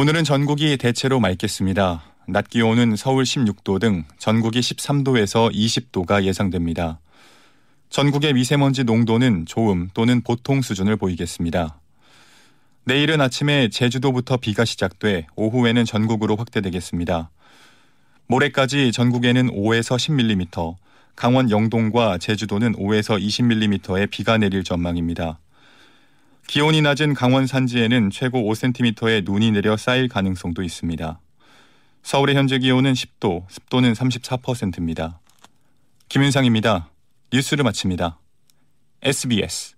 오늘은 전국이 대체로 맑겠습니다. 낮 기온은 서울 16도 등 전국이 13도에서 20도가 예상됩니다. 전국의 미세먼지 농도는 좋음 또는 보통 수준을 보이겠습니다. 내일은 아침에 제주도부터 비가 시작돼 오후에는 전국으로 확대되겠습니다. 모레까지 전국에는 5에서 10mm, 강원 영동과 제주도는 5에서 20mm의 비가 내릴 전망입니다. 기온이 낮은 강원 산지에는 최고 5cm의 눈이 내려 쌓일 가능성도 있습니다. 서울의 현재 기온은 10도, 습도는 34%입니다. 김윤상입니다. 뉴스를 마칩니다. SBS